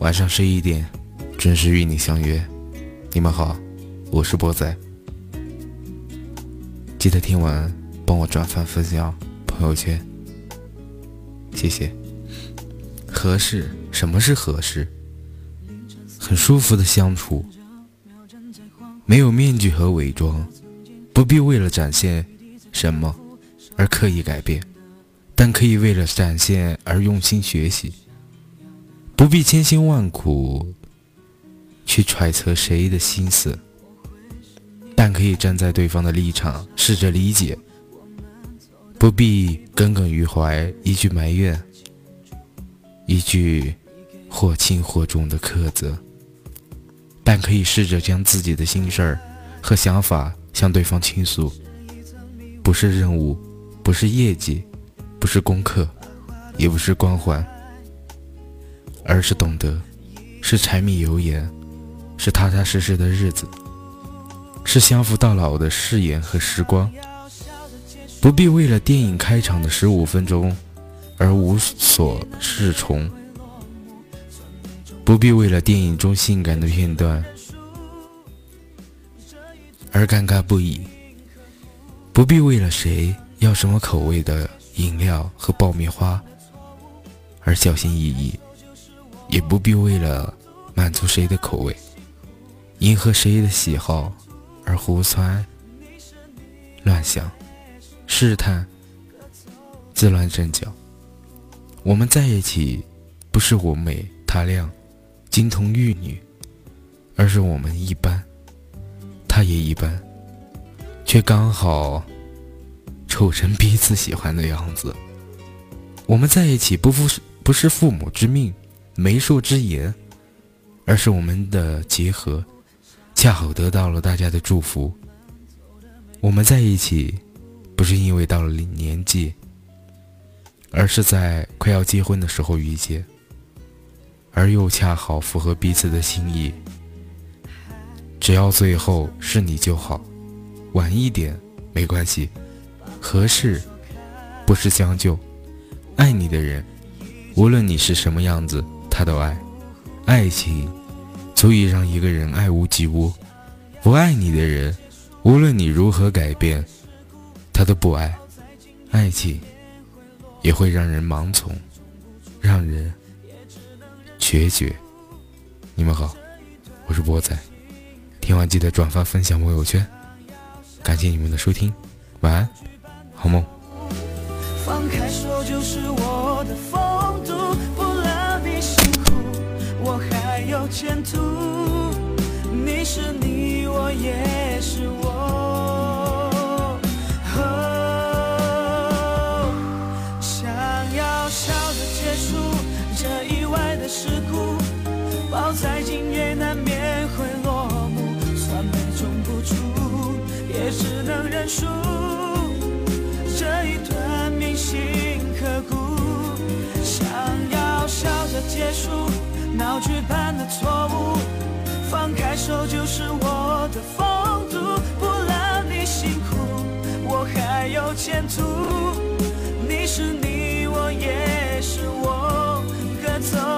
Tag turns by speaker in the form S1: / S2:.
S1: 晚上十一点，准时与你相约。你们好，我是波仔。记得听完帮我转发分享朋友圈，谢谢。合适？什么是合适？很舒服的相处，没有面具和伪装，不必为了展现什么而刻意改变，但可以为了展现而用心学习。不必千辛万苦去揣测谁的心思，但可以站在对方的立场试着理解。不必耿耿于怀，一句埋怨，一句或轻或重的苛责，但可以试着将自己的心事儿和想法向对方倾诉。不是任务，不是业绩，不是功课，也不是光环。而是懂得，是柴米油盐，是踏踏实实的日子，是相扶到老的誓言和时光。不必为了电影开场的十五分钟而无所适从，不必为了电影中性感的片段而尴尬不已，不必为了谁要什么口味的饮料和爆米花而小心翼翼。也不必为了满足谁的口味、迎合谁的喜好而胡猜乱想、试探、自乱阵脚。我们在一起，不是我美他亮、金童玉女，而是我们一般，他也一般，却刚好丑成彼此喜欢的样子。我们在一起，不负不是父母之命。媒妁之言，而是我们的结合，恰好得到了大家的祝福。我们在一起，不是因为到了年纪，而是在快要结婚的时候遇见，而又恰好符合彼此的心意。只要最后是你就好，晚一点没关系，合适不是将就。爱你的人，无论你是什么样子。他都爱，爱情足以让一个人爱屋及乌；不爱你的人，无论你如何改变，他都不爱。爱情也会让人盲从，让人决绝。你们好，我是波仔，听完记得转发分享朋友圈，感谢你们的收听，晚安，好梦。放开手就是我的有前途，你是你，我也是我。想要笑着结束这意外的事故，抱在今夜难免会落幕，酸梅种不出，也只能认输。这一段铭心刻骨，想要笑着结束。我去犯的错误放开手就是我的风度。不让你辛苦我还有前途。你是你我也是我各走